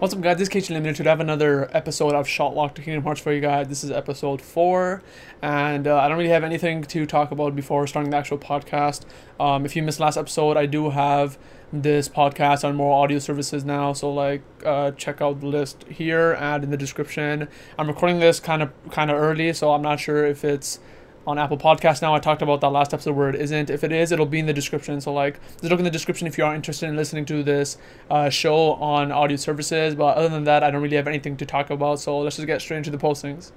What's up guys, this is KH Limited. Today I have another episode of Shot Lock to Kingdom Hearts for you guys. This is episode 4 and uh, I don't really have anything to talk about before starting the actual podcast. Um, if you missed last episode, I do have this podcast on more audio services now so like uh, check out the list here and in the description. I'm recording this kind of kind of early so I'm not sure if it's on Apple Podcast now. I talked about that last episode where it isn't. If it is, it'll be in the description. So like, just look in the description if you are interested in listening to this uh, show on audio services. But other than that, I don't really have anything to talk about. So let's just get straight into the postings.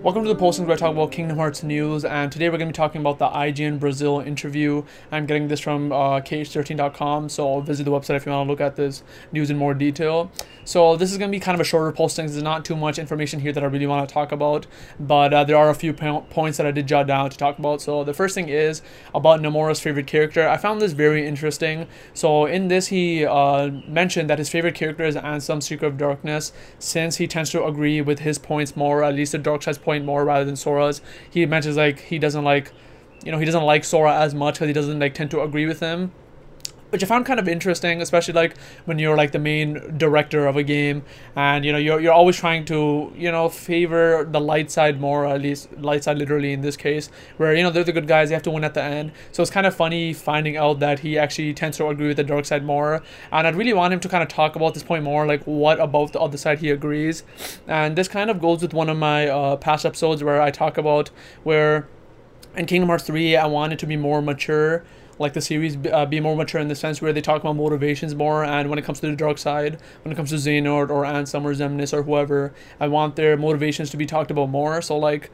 Welcome to the postings where I talk about Kingdom Hearts news, and today we're going to be talking about the IGN Brazil interview. I'm getting this from uh, KH13.com, so visit the website if you want to look at this news in more detail. So this is going to be kind of a shorter posting. There's not too much information here that I really want to talk about, but uh, there are a few po- points that I did jot down to talk about. So the first thing is about Nomura's favorite character. I found this very interesting. So in this, he uh, mentioned that his favorite character is Ansem, Seeker of Darkness, since he tends to agree with his points more, at least the dark side's point more rather than Sora's. He mentions like he doesn't like, you know, he doesn't like Sora as much because he doesn't like tend to agree with him which I found kind of interesting, especially like when you're like the main director of a game, and you know you're you're always trying to you know favor the light side more, at least light side literally in this case, where you know they're the good guys, they have to win at the end. So it's kind of funny finding out that he actually tends to agree with the dark side more, and I'd really want him to kind of talk about this point more, like what about the other side he agrees, and this kind of goes with one of my uh, past episodes where I talk about where in Kingdom Hearts 3 I wanted to be more mature like the series uh, be more mature in the sense where they talk about motivations more and when it comes to the dark side when it comes to Xehanort or Ansem or Xemnas or whoever I want their motivations to be talked about more. So like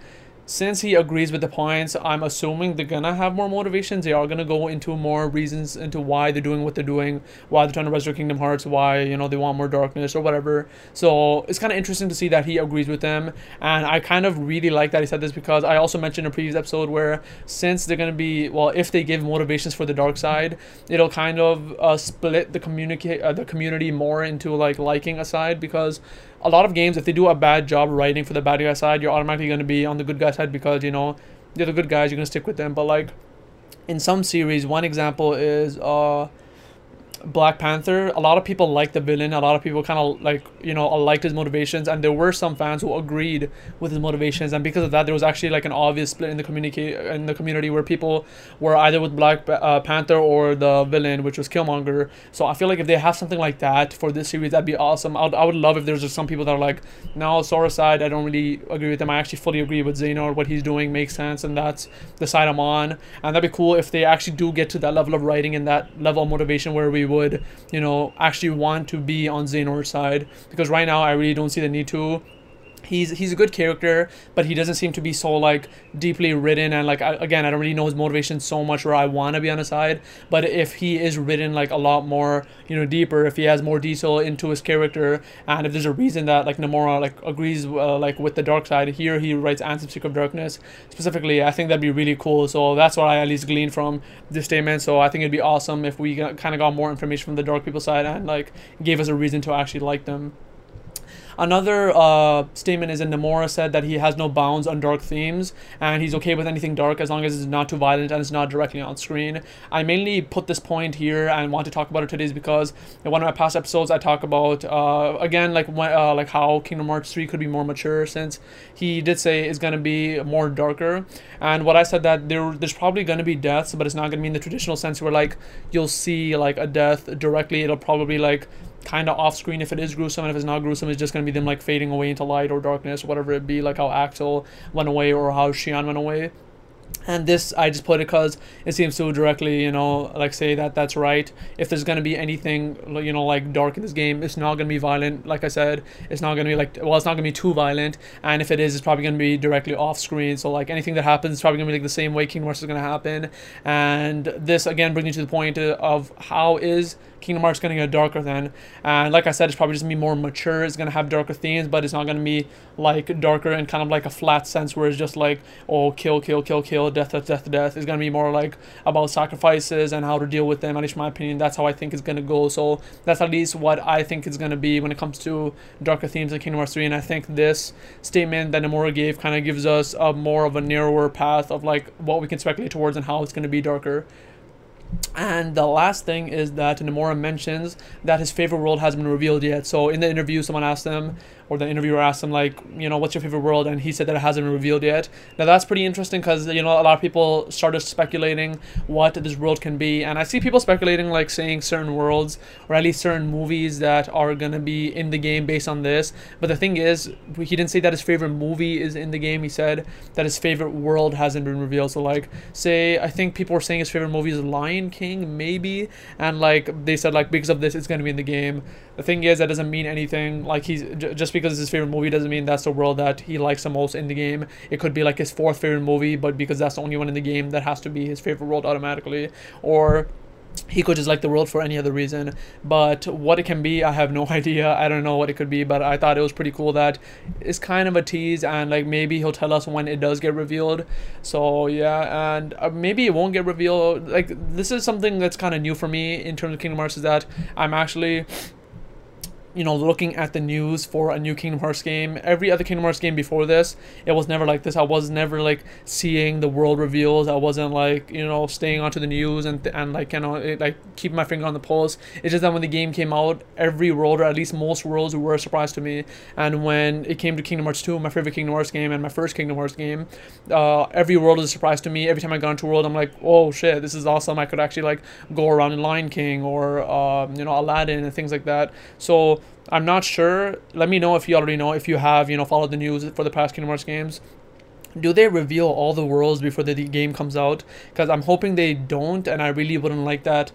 since he agrees with the points, I'm assuming they're gonna have more motivations. They are gonna go into more reasons into why they're doing what they're doing, why they're trying to resurrect Kingdom Hearts, why you know they want more darkness or whatever. So it's kind of interesting to see that he agrees with them, and I kind of really like that he said this because I also mentioned in a previous episode where since they're gonna be well, if they give motivations for the dark side, it'll kind of uh, split the communicate uh, the community more into like liking a side because a lot of games, if they do a bad job writing for the bad guy side, you're automatically going to be on the good guy side because, you know, they're the good guys, you're going to stick with them. But, like, in some series, one example is, uh, Black Panther, a lot of people liked the villain. A lot of people kind of like you know liked his motivations, and there were some fans who agreed with his motivations. And because of that, there was actually like an obvious split in the community in the community where people were either with Black uh, Panther or the villain, which was Killmonger. So I feel like if they have something like that for this series, that'd be awesome. I'd, I would love if there's just some people that are like, no, Sora side, I don't really agree with them. I actually fully agree with Xehanort. What he's doing makes sense, and that's the side I'm on. And that'd be cool if they actually do get to that level of writing and that level of motivation where we would, you know, actually want to be on Xehanort's side. Because right now, I really don't see the need to he's he's a good character but he doesn't seem to be so like deeply written and like I, again i don't really know his motivation so much where i want to be on his side but if he is written like a lot more you know deeper if he has more detail into his character and if there's a reason that like Nomura like agrees uh, like with the dark side here he writes ansem seeker of darkness specifically i think that'd be really cool so that's what i at least gleaned from this statement so i think it'd be awesome if we kind of got more information from the dark people side and like gave us a reason to actually like them Another uh, statement is that Nomura said that he has no bounds on dark themes and he's okay with anything dark as long as it's not too violent and it's not directly on screen. I mainly put this point here and want to talk about it today is because in one of my past episodes I talk about uh, again like when, uh, like how Kingdom Hearts 3 could be more mature since he did say it's to be more darker and what I said that there there's probably to be deaths but it's not to be in the traditional sense where like you'll see like a death directly it'll probably like kind of off screen. If it is gruesome and if it's not gruesome it's just going to be them like fading away into light or darkness whatever it be like how Axel went away or how Xion went away. And this I just put it because it seems to directly you know like say that that's right. If there's gonna be anything you know like dark in this game it's not gonna be violent like I said. It's not gonna be like well it's not gonna be too violent. And if it is it's probably gonna be directly off screen. So like anything that happens is probably gonna be like the same way king Hearts is gonna happen. And this again brings you to the point uh, of how is Kingdom Hearts gonna get darker then and like I said it's probably just gonna be more mature it's gonna have darker themes but it's not gonna be like darker in kind of like a flat sense where it's just like oh kill kill kill kill death, death, death, death. It's gonna be more like about sacrifices and how to deal with them. At least, my opinion, that's how I think it's gonna go. So that's at least what I think it's gonna be when it comes to darker themes in Kingdom Hearts 3. And I think this statement that Nomura gave kind of gives us a more of a narrower path of like what we can speculate towards and how it's gonna be darker. And the last thing is that Nomura mentions that his favorite world hasn't been revealed yet. So in the interview, someone asked him, or the interviewer asked him like, you know, what's your favorite world? And he said that it hasn't been revealed yet. Now that's pretty interesting because you know a lot of people started speculating what this world can be, and I see people speculating like saying certain worlds or at least certain movies that are gonna be in the game based on this. But the thing is, he didn't say that his favorite movie is in the game. He said that his favorite world hasn't been revealed. So like, say I think people were saying his favorite movie is Lion King, maybe, and like they said like because of this it's gonna be in the game. The thing is that doesn't mean anything. Like he's just because it's his favorite movie doesn't mean that's the world that he likes the most in the game. It could be like his fourth favorite movie, but because that's the only one in the game, that has to be his favorite world automatically. Or he could just like the world for any other reason but what it can be i have no idea i don't know what it could be but i thought it was pretty cool that it's kind of a tease and like maybe he'll tell us when it does get revealed so yeah and uh, maybe it won't get revealed like this is something that's kind of new for me in terms of kingdom hearts is that i'm actually you know, looking at the news for a new Kingdom Hearts game. Every other Kingdom Hearts game before this, it was never like this. I was never like seeing the world reveals. I wasn't like you know staying onto the news and and like you know it, like keeping my finger on the pulse. It's just that when the game came out, every world or at least most worlds were a surprise to me. And when it came to Kingdom Hearts 2, my favorite Kingdom Hearts game and my first Kingdom Hearts game, uh, every world is a surprise to me. Every time I got into a world, I'm like, oh shit, this is awesome. I could actually like go around in Lion King or um, you know Aladdin and things like that. So I'm not sure. Let me know if you already know. If you have, you know, followed the news for the past Kingdom Hearts games. Do they reveal all the worlds before the game comes out? Because I'm hoping they don't, and I really wouldn't like that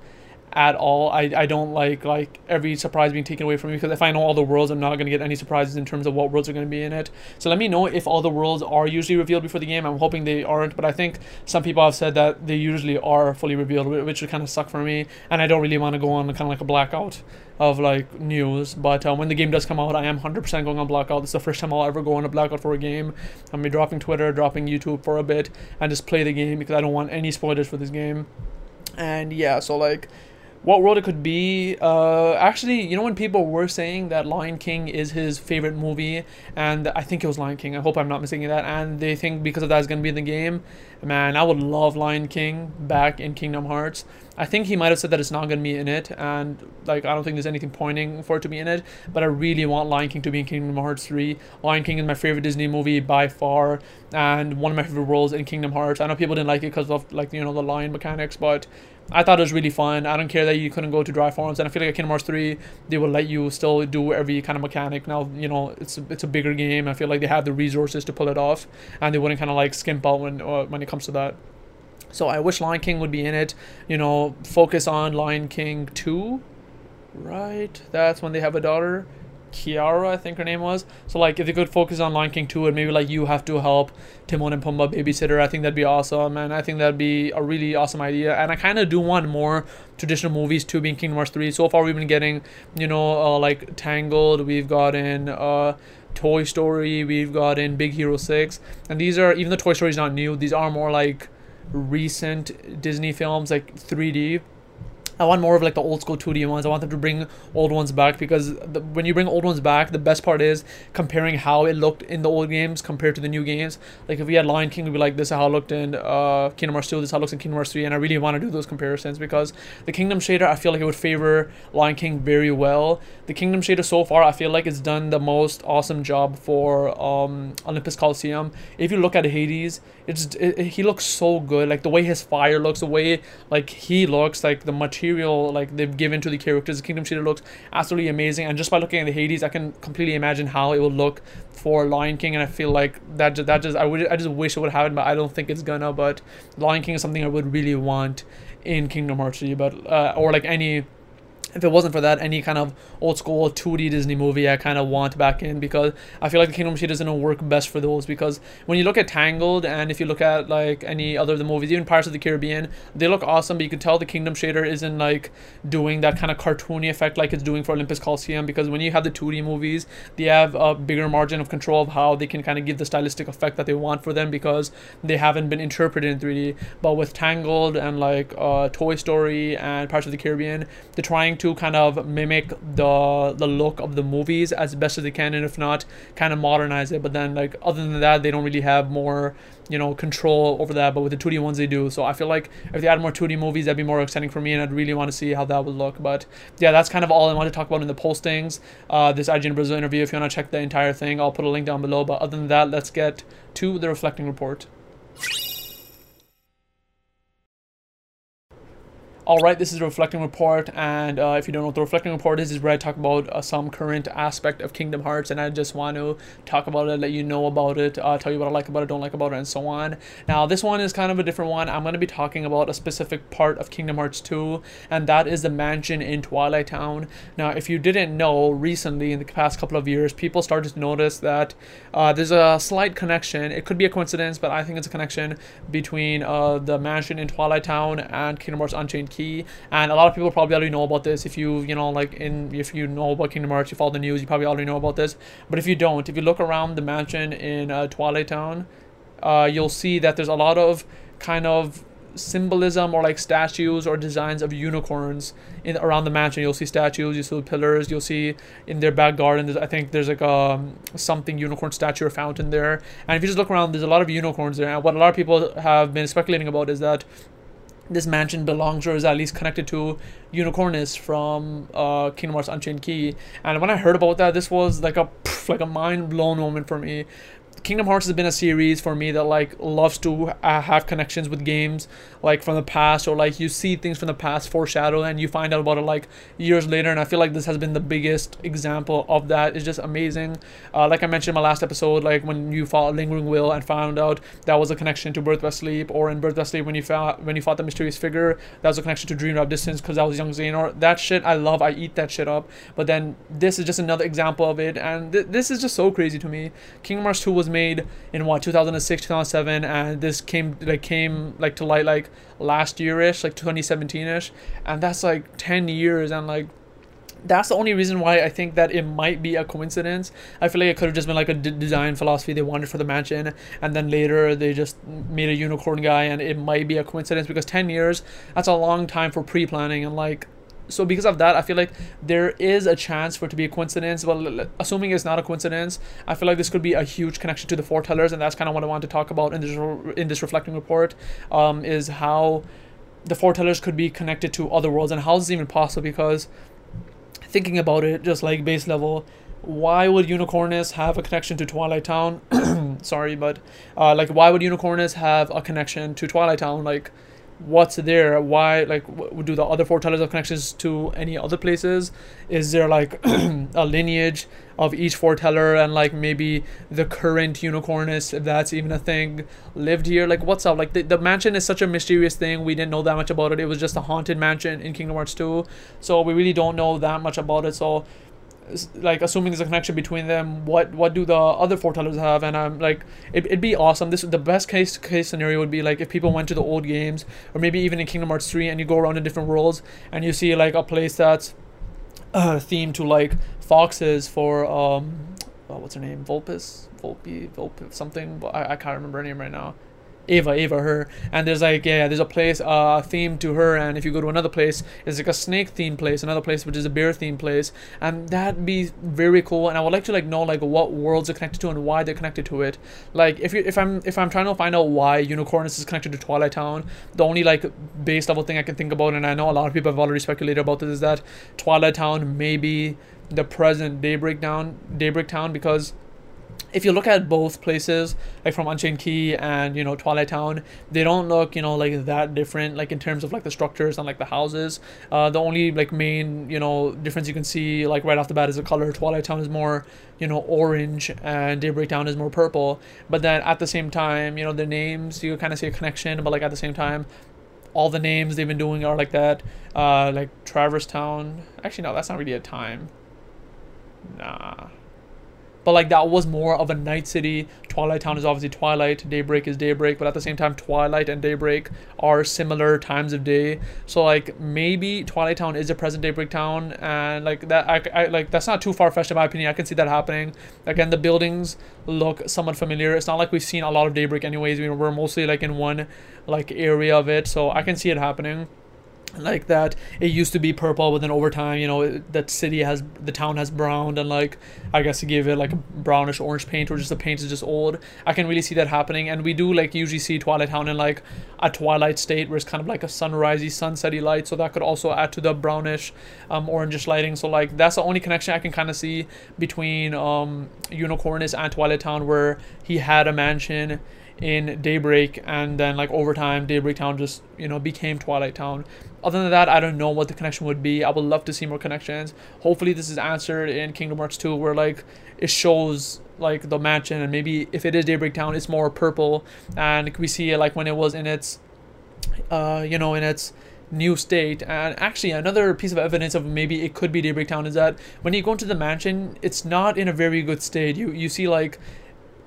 at all. I, I don't like like every surprise being taken away from me because if I know all the worlds, I'm not gonna get any surprises in terms of what worlds are gonna be in it. So let me know if all the worlds are usually revealed before the game. I'm hoping they aren't, but I think some people have said that they usually are fully revealed, which would kind of suck for me. And I don't really want to go on kind of like a blackout of like news. But uh, when the game does come out, I am 100% going on blackout. Is the first time I'll ever go on a blackout for a game. I'm be dropping Twitter, dropping YouTube for a bit, and just play the game because I don't want any spoilers for this game. And yeah, so like what world it could be. Uh, actually, you know when people were saying that Lion King is his favorite movie, and I think it was Lion King. I hope I'm not mistaking that. And they think because of that is gonna be in the game. Man, I would love Lion King back in Kingdom Hearts. I think he might have said that it's not gonna be in it, and like I don't think there's anything pointing for it to be in it. But I really want Lion King to be in Kingdom Hearts 3. Lion King is my favorite Disney movie by far, and one of my favorite worlds in Kingdom Hearts. I know people didn't like it because of like you know the lion mechanics, but I thought it was really fun. I don't care that you couldn't go to drive forms, and I feel like at Kingdom Hearts 3, they will let you still do every kind of mechanic. Now, you know, it's a, it's a bigger game. I feel like they have the resources to pull it off, and they wouldn't kind of like skimp out when uh, when it comes to that. So I wish Lion King would be in it. You know, focus on Lion King 2, right? That's when they have a daughter. Kiara, I think her name was. So like if they could focus on Lion King 2 and maybe like you have to help Timon and Pumbaa babysitter, I think that'd be awesome. And I think that'd be a really awesome idea. And I kind of do want more traditional movies too being Kingdom Hearts 3. So far we've been getting, you know, uh, like Tangled, we've gotten uh Toy Story, we've gotten Big Hero 6. And these are even though Toy Story is not new, these are more like recent Disney films like 3D I want more of like the old school 2D ones. I want them to bring old ones back because the, when you bring old ones back, the best part is comparing how it looked in the old games compared to the new games. Like if we had Lion King, we'd be like this is how it looked in uh, Kingdom Hearts 2, this is how it looks in Kingdom Hearts 3, and I really want to do those comparisons because the Kingdom shader, I feel like it would favor Lion King very well. The Kingdom shader so far, I feel like it's done the most awesome job for um, Olympus Coliseum. If you look at Hades, it's it, he looks so good. Like the way his fire looks, the way like he looks, like the material material like they've given to the characters. The Kingdom Shader looks absolutely amazing, and just by looking at the Hades, I can completely imagine how it will look for Lion King, and I feel like that just, that just I would I just wish it would happen, but I don't think it's gonna. But Lion King is something I would really want in Kingdom Hearts 3, but uh, or like any if it wasn't for that, any kind of old school 2D Disney movie I kind of want back in because I feel like the Kingdom going to work best for those because when you look at Tangled and if you look at like any other of the movies, even Pirates of the Caribbean, they look awesome, but you can tell the Kingdom Shader isn't like doing that kind of cartoony effect like it's doing for Olympus Coliseum because when you have the 2D movies, they have a bigger margin of control of how they can kind of give the stylistic effect that they want for them because they haven't been interpreted in 3D. But with Tangled and like uh, Toy Story and Pirates of the Caribbean, they're trying to kind of mimic the the look of the movies as best as they can, and if not, kind of modernize it. But then like other than that, they don't really have more you know control over that. But with the 2D ones, they do. So I feel like if they add more 2D movies, that'd be more exciting for me, and I'd really want to see how that would look. But yeah, that's kind of all I want to talk about in the postings. Uh, this IGN Brazil interview. If you want to check the entire thing, I'll put a link down below. But other than that, let's get to the reflecting report. All right, this is the Reflecting Report, and uh, if you don't know what the Reflecting Report is, is where I talk about uh, some current aspect of Kingdom Hearts, and I just want to talk about it, let you know about it, uh, tell you what I like about it, don't like about it, and so on. Now, this one is kind of a different one. I'm going to be talking about a specific part of Kingdom Hearts 2, and that is the mansion in Twilight Town. Now, if you didn't know, recently, in the past couple of years, people started to notice that uh, there's a slight connection. It could be a coincidence, but I think it's a connection between uh, the mansion in Twilight Town and Kingdom Hearts Unchained key. And a lot of people probably already know about this. If you you know like in if you know about kingdom hearts you follow the news you probably already know about this. But if you don't if you look around the mansion in uh, twilight town uh, you'll see that there's a lot of kind of symbolism or like statues or designs of unicorns in around the mansion. You'll see statues you see pillars you'll see in their back garden i think there's like a um, something unicorn statue or fountain there. And if you just look around there's a lot of unicorns there. And what a lot of people have been speculating about is that this mansion belongs or is at least connected to Unicornus from uh, Kingdom Hearts Unchained Key. And when I heard about that, this was like a like a mind blown moment for me Kingdom Hearts has been a series for me that like loves to uh, have connections with games like from the past or like you see things from the past foreshadow and you find out about it like years later and I feel like this has been the biggest example of that. It's just amazing. Uh, like I mentioned in my last episode like when you fought Lingering Will and found out that was a connection to Birth by Sleep or in Birth by Sleep when you fought when you fought the mysterious figure that was a connection to Dream Drop Distance because that was young Xehanort. That shit I love I eat that shit up. But then this is just another example of it and th- this is just so crazy to me. Kingdom Hearts 2 made in what 2006 2007 and this came like came like to light like last year-ish like 2017ish and that's like 10 years and like that's the only reason why I think that it might be a coincidence. I feel like it could have just been like a d- design philosophy they wanted for the mansion, and then later they just made a unicorn guy, and it might be a coincidence because 10 years, that's a long time for pre planning, and like so because of that, I feel like there is a chance for it to be a coincidence. Well, assuming it's not a coincidence, I feel like this could be a huge connection to the foretellers, and that's kind of what I want to talk about in this in this reflecting report. Um, is how the foretellers could be connected to other worlds, and how is this even possible? Because thinking about it, just like base level, why would Unicornus have a connection to Twilight Town? Sorry, but uh, like, why would Unicornus have a connection to Twilight Town? Like, what's there why like do the other foretellers have connections to any other places? Is there like a lineage of each foreteller and like maybe the current unicornus if that's even a thing lived here? Like what's up? Like the, the mansion is such a mysterious thing. We didn't know that much about it. It was just a haunted mansion in kingdom hearts 2 so we really don't know that much about it. So like assuming there's a connection between them what what do the other foretellers have? And i'm like it, it'd be awesome. This the best case case scenario would be like if people went to the old games or maybe even in kingdom hearts 3 and you go around in different worlds and you see like a place that's uh, themed to like foxes for um uh, what's her name? Vulpes? Volpe Volpe something? I, I can't remember her name right now Ava, Ava, her. And there's like, yeah, there's a place, uh, themed to her. And if you go to another place, it's like a snake themed place, another place which is a bear themed place. And that'd be very cool. And I would like to like know like what worlds are connected to and why they're connected to it. Like if you if I'm if I'm trying to find out why Unicornus is connected to Twilight Town, the only like base level thing I can think about, and I know a lot of people have already speculated about this, is that Twilight Town may be the present Daybreak Town, Daybreak Town, because if you look at both places, like from Unchained Key and you know Twilight Town, they don't look you know like that different, like in terms of like the structures and like the houses. Uh, the only like main you know difference you can see like right off the bat is the color. Twilight Town is more you know orange and Daybreak Town is more purple. But then at the same time, you know the names you kind of see a connection, but like at the same time, all the names they've been doing are like that. Uh, like Traverse Town. Actually, no, that's not really a time. Nah but like that was more of a night city. Twilight town is obviously twilight. Daybreak is daybreak but at the same time twilight and daybreak are similar times of day. So like maybe twilight town is a present daybreak town and like that I, I like that's not too far-fetched in my opinion. I can see that happening. Again the buildings look somewhat familiar. It's not like we've seen a lot of daybreak anyways. We, we're mostly like in one like area of it so i can see it happening like that. It used to be purple but then over time you know that city has the town has browned and like i guess to give it like a brownish orange paint or just the paint is just old. I can really see that happening and we do like usually see twilight town in like a twilight state where it's kind of like a sunrisey sunsetty light so that could also add to the brownish um orangish lighting. So like that's the only connection i can kind of see between um unicornus and twilight town where he had a mansion in Daybreak, and then like over time, Daybreak Town just you know became Twilight Town. Other than that, I don't know what the connection would be. I would love to see more connections. Hopefully, this is answered in Kingdom Hearts 2, where like it shows like the mansion, and maybe if it is Daybreak Town, it's more purple, and we see it like when it was in its, uh, you know, in its new state. And actually, another piece of evidence of maybe it could be Daybreak Town is that when you go into the mansion, it's not in a very good state. You you see like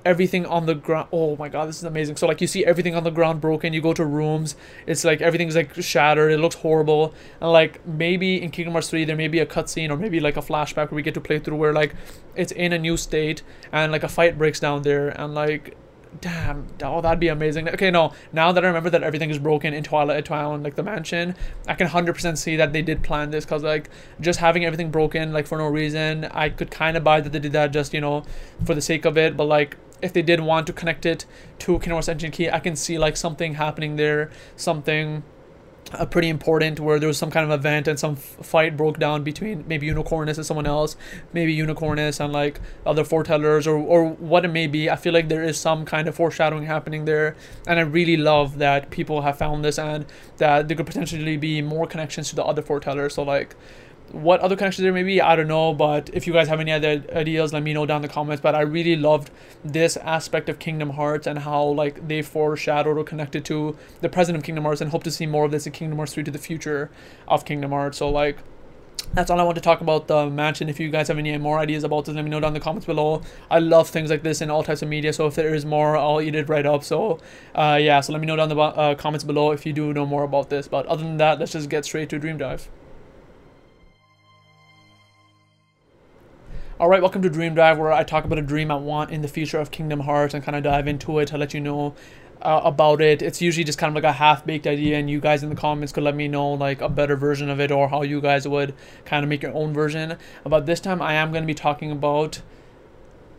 everything on the ground oh my god this is amazing. So like you see everything on the ground broken you go to rooms it's like everything's like shattered it looks horrible. And like maybe in kingdom hearts 3 there may be a cutscene or maybe like a flashback where we get to play through where like it's in a new state and like a fight breaks down there and like damn oh that'd be amazing. Okay no now that i remember that everything is broken in twilight uh, town like the mansion i can 100% see that they did plan this because like just having everything broken like for no reason i could kind of buy that they did that just you know for the sake of it but like if they did want to connect it to Hearts Unchained Key, I can see like something happening there, something uh, pretty important where there was some kind of event and some fight broke down between maybe Unicornus and someone else, maybe Unicornus and like other foretellers or, or what it may be. I feel like there is some kind of foreshadowing happening there. And I really love that people have found this and that there could potentially be more connections to the other foretellers. So like what other connections there may be, I don't know. But if you guys have any other ideas, let me know down in the comments. But I really loved this aspect of Kingdom Hearts and how like they foreshadowed or connected to the present of Kingdom Hearts, and hope to see more of this in Kingdom Hearts 3 to the future of Kingdom Hearts. So like. That's all I want to talk about the mansion. If you guys have any more ideas about this, let me know down in the comments below. I love things like this in all types of media, so if there is more, I'll eat it right up. So, uh, yeah, so let me know down in the uh, comments below if you do know more about this. But other than that, let's just get straight to Dream Dive. Alright, welcome to Dream Dive, where I talk about a dream I want in the future of Kingdom Hearts and kind of dive into it to let you know uh, about it. It's usually just kind of like a half-baked idea, and you guys in the comments could let me know like a better version of it or how you guys would kind of make your own version. But this time I am going to be talking about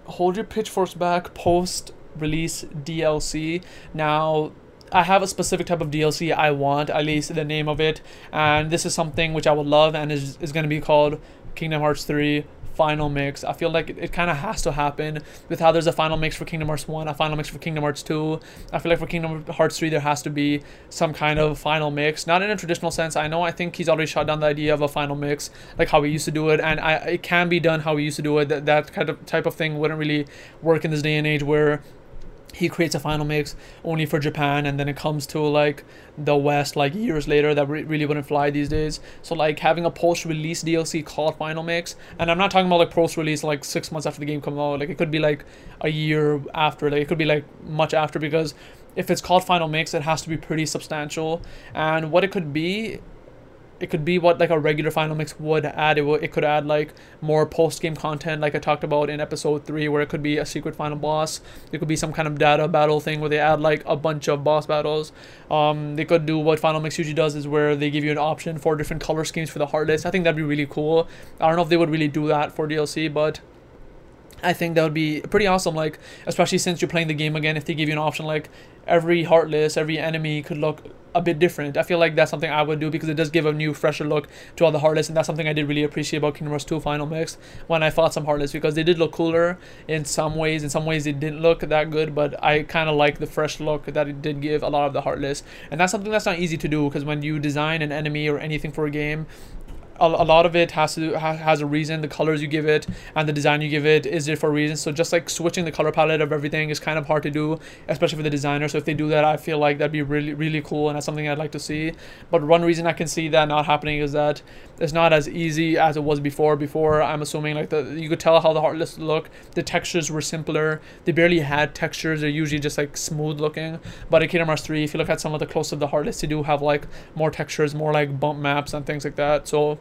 Hold Your Pitchforks Back post-release DLC. Now, I have a specific type of DLC I want, at least the name of it, and this is something which I would love and is, is going to be called Kingdom Hearts 3 final mix. I feel like it, it kind of has to happen with how there's a final mix for Kingdom Hearts 1, a final mix for Kingdom Hearts 2. I feel like for Kingdom Hearts 3, there has to be some kind of final mix. Not in a traditional sense. I know I think he's already shot down the idea of a final mix, like how we used to do it, and I, it can be done how we used to do it. That, that kind of type of thing wouldn't really work in this day and age where he creates a final mix only for Japan and then it comes to like the West like years later that re- really wouldn't fly these days. So like having a post release DLC called final mix and I'm not talking about like post release like 6 months after the game comes out like it could be like a year after like it could be like much after because if it's called final mix it has to be pretty substantial and what it could be it could be what like a regular final mix would add. It, would, it could add like more post game content, like I talked about in episode three, where it could be a secret final boss. It could be some kind of data battle thing where they add like a bunch of boss battles. Um, they could do what final mix usually does is where they give you an option for different color schemes for the Heartless. I think that'd be really cool. I don't know if they would really do that for DLC, but I think that would be pretty awesome. Like, especially since you're playing the game again, if they give you an option like every heartless, every enemy could look a bit different. I feel like that's something I would do because it does give a new, fresher look to all the heartless, and that's something I did really appreciate about Kingdom Hearts 2 Final Mix when I fought some heartless because they did look cooler in some ways. In some ways, they didn't look that good, but I kind of like the fresh look that it did give a lot of the heartless, and that's something that's not easy to do because when you design an enemy or anything for a game, a, a lot of it has to ha, has a reason. The colors you give it and the design you give it is there for a reason. So just like switching the color palette of everything is kind of hard to do, especially for the designer. So if they do that, I feel like that'd be really really cool, and that's something I'd like to see. But one reason I can see that not happening is that it's not as easy as it was before. Before I'm assuming like the you could tell how the heartless look. The textures were simpler. They barely had textures. They're usually just like smooth looking. But in Kingdom Hearts 3, if you look at some of the close of the heartless, they do have like more textures, more like bump maps and things like that. So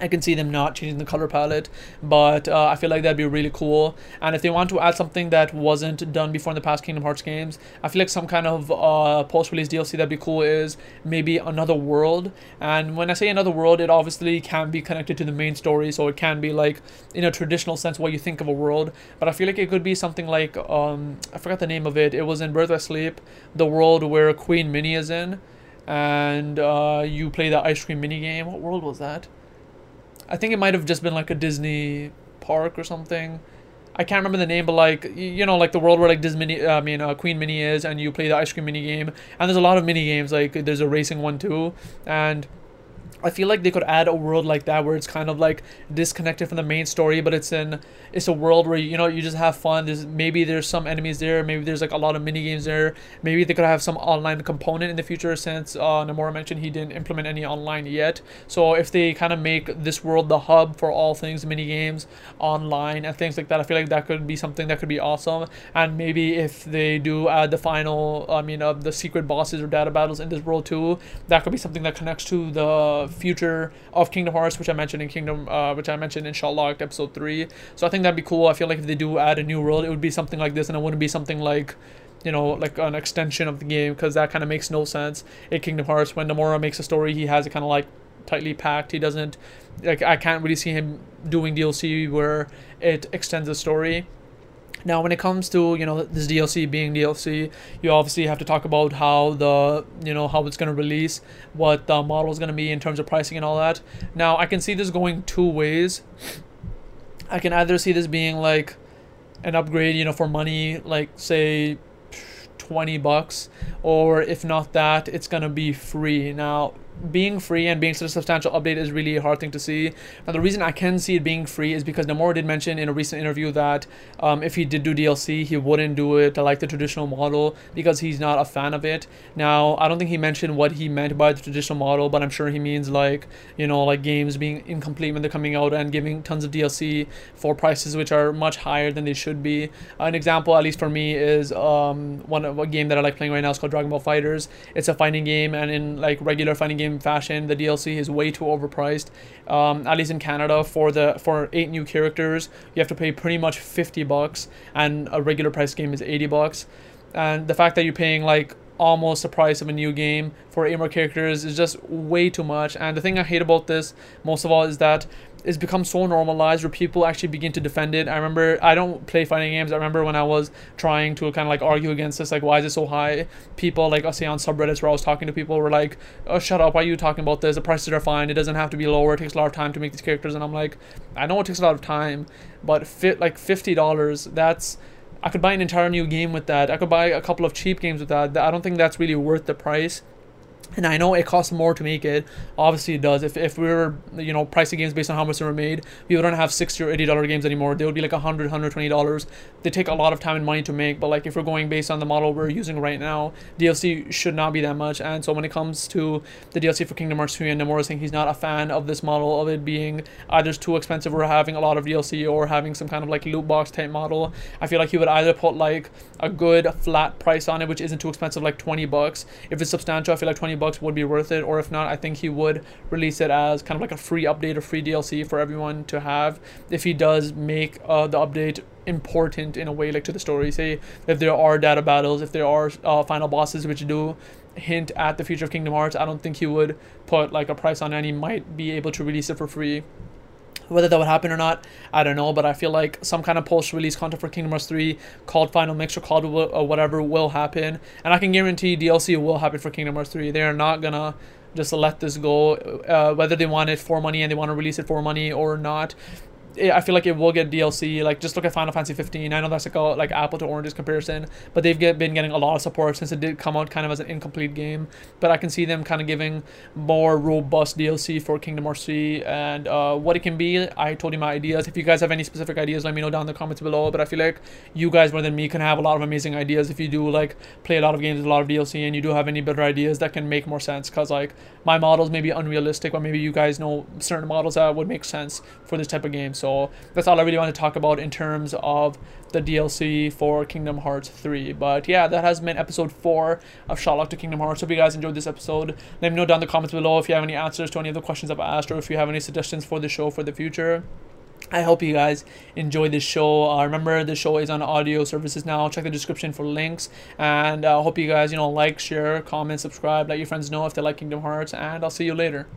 I can see them not changing the color palette, but uh, I feel like that'd be really cool. And if they want to add something that wasn't done before in the past Kingdom Hearts games, I feel like some kind of uh, post-release DLC that'd be cool is maybe another world. And when I say another world, it obviously can be connected to the main story, so it can be like in a traditional sense what you think of a world. But I feel like it could be something like um, I forgot the name of it. It was in Birth by Sleep, the world where Queen Minnie is in, and uh, you play the ice cream mini game. What world was that? I think it might have just been like a Disney park or something. I can't remember the name, but like you know, like the world where like Disney, I mean, uh, Queen Minnie is, and you play the ice cream mini game, and there's a lot of mini games. Like there's a racing one too, and I feel like they could add a world like that where it's kind of like disconnected from the main story, but it's in it's a world where you know you just have fun. There's maybe there's some enemies there, maybe there's like a lot of mini games there. Maybe they could have some online component in the future since uh, Nomura mentioned he didn't implement any online yet. So if they kind of make this world the hub for all things mini games online and things like that, I feel like that could be something that could be awesome. And maybe if they do add the final, I mean, of uh, the secret bosses or data battles in this world too, that could be something that connects to the future of Kingdom Hearts, which I mentioned in Kingdom, uh, which I mentioned in Shot Locked episode three. So I think that'd be cool. I feel like if they do add a new world, it would be something like this, and it wouldn't be something like you know, like an extension of the game because that kind of makes no sense in Kingdom Hearts. When Nomura makes a story, he has it kind of like tightly packed. He doesn't, like, I can't really see him doing DLC where it extends the story. Now, when it comes to you know this DLC being DLC, you obviously have to talk about how the you know how it's going to release, what the model is going to be in terms of pricing and all that. Now, I can see this going two ways. I can either see this being like an upgrade, you know, for money, like say 20 bucks, or if not that, it's gonna be free. Now, being free and being such a substantial update is really a hard thing to see. Now, the reason I can see it being free is because Nomura did mention in a recent interview that um, if he did do DLC, he wouldn't do it like the traditional model because he's not a fan of it. Now, I don't think he mentioned what he meant by the traditional model, but I'm sure he means like, you know, like games being incomplete when they're coming out and giving tons of DLC for prices which are much higher than they should be. An example, at least for me, is um, one of a game that I like playing right now is called Dragon Ball FighterZ. It's a fighting game, and in like regular fighting game fashion. The DLC is way too overpriced. Um, at least in Canada, for the for eight new characters, you have to pay pretty much fifty bucks, and a regular price game is eighty bucks. And the fact that you're paying like almost the price of a new game for eight more characters is just way too much. And the thing I hate about this most of all is that it's become so normalized where people actually begin to defend it. I remember I don't play fighting games. I remember when I was trying to kind of like argue against this, like why is it so high? People like I say on subreddits where I was talking to people were like, "Oh, shut up! Why are you talking about this? The prices are fine. It doesn't have to be lower. It takes a lot of time to make these characters." And I'm like, I know it takes a lot of time, but fit like fifty dollars. That's I could buy an entire new game with that. I could buy a couple of cheap games with that. I don't think that's really worth the price and I know it costs more to make it. Obviously, it does. If, if we were, you know, pricing games based on how much they were made, we wouldn't have 60 or $80 games anymore. They would be like 100 $120. They take a lot of time and money to make. But, like, if we're going based on the model we're using right now, DLC should not be that much. And so, when it comes to the DLC for Kingdom Hearts 3, and Nomura saying he's not a fan of this model, of it being either too expensive or having a lot of DLC or having some kind of like loot box type model, I feel like he would either put like a good flat price on it, which isn't too expensive, like 20 bucks. If it's substantial, I feel like 20 bucks would be worth it or if not I think he would release it as kind of like a free update or free DLC for everyone to have if he does make uh, the update important in a way like to the story. Say if there are data battles if there are uh, final bosses which do hint at the future of Kingdom Hearts I don't think he would put like a price on it and he might be able to release it for free whether that would happen or not, I don't know, but I feel like some kind of post-release content for Kingdom Hearts 3 called Final Mix or called or whatever will happen. And I can guarantee DLC will happen for Kingdom Hearts 3. They are not gonna just let this go, uh, whether they want it for money and they want to release it for money or not I feel like it will get DLC. Like just look at Final Fantasy 15. I know that's like a like apple to oranges comparison, but they've get, been getting a lot of support since it did come out kind of as an incomplete game. But I can see them kind of giving more robust DLC for Kingdom Hearts 3 and uh, what it can be. I told you my ideas. If you guys have any specific ideas, let me know down in the comments below. But I feel like you guys more than me can have a lot of amazing ideas if you do like play a lot of games a lot of DLC and you do have any better ideas that can make more sense. Cause like my models may be unrealistic, but maybe you guys know certain models that would make sense for this type of game. So that's all I really want to talk about in terms of the DLC for Kingdom Hearts 3. But yeah, that has been episode 4 of Shotlock to Kingdom Hearts. Hope you guys enjoyed this episode. Let me know down in the comments below if you have any answers to any of the questions I've asked or if you have any suggestions for the show for the future. I hope you guys enjoy this show. Uh, remember, the show is on audio services now. Check the description for links. And I uh, hope you guys, you know, like, share, comment, subscribe, let your friends know if they like Kingdom Hearts. And I'll see you later.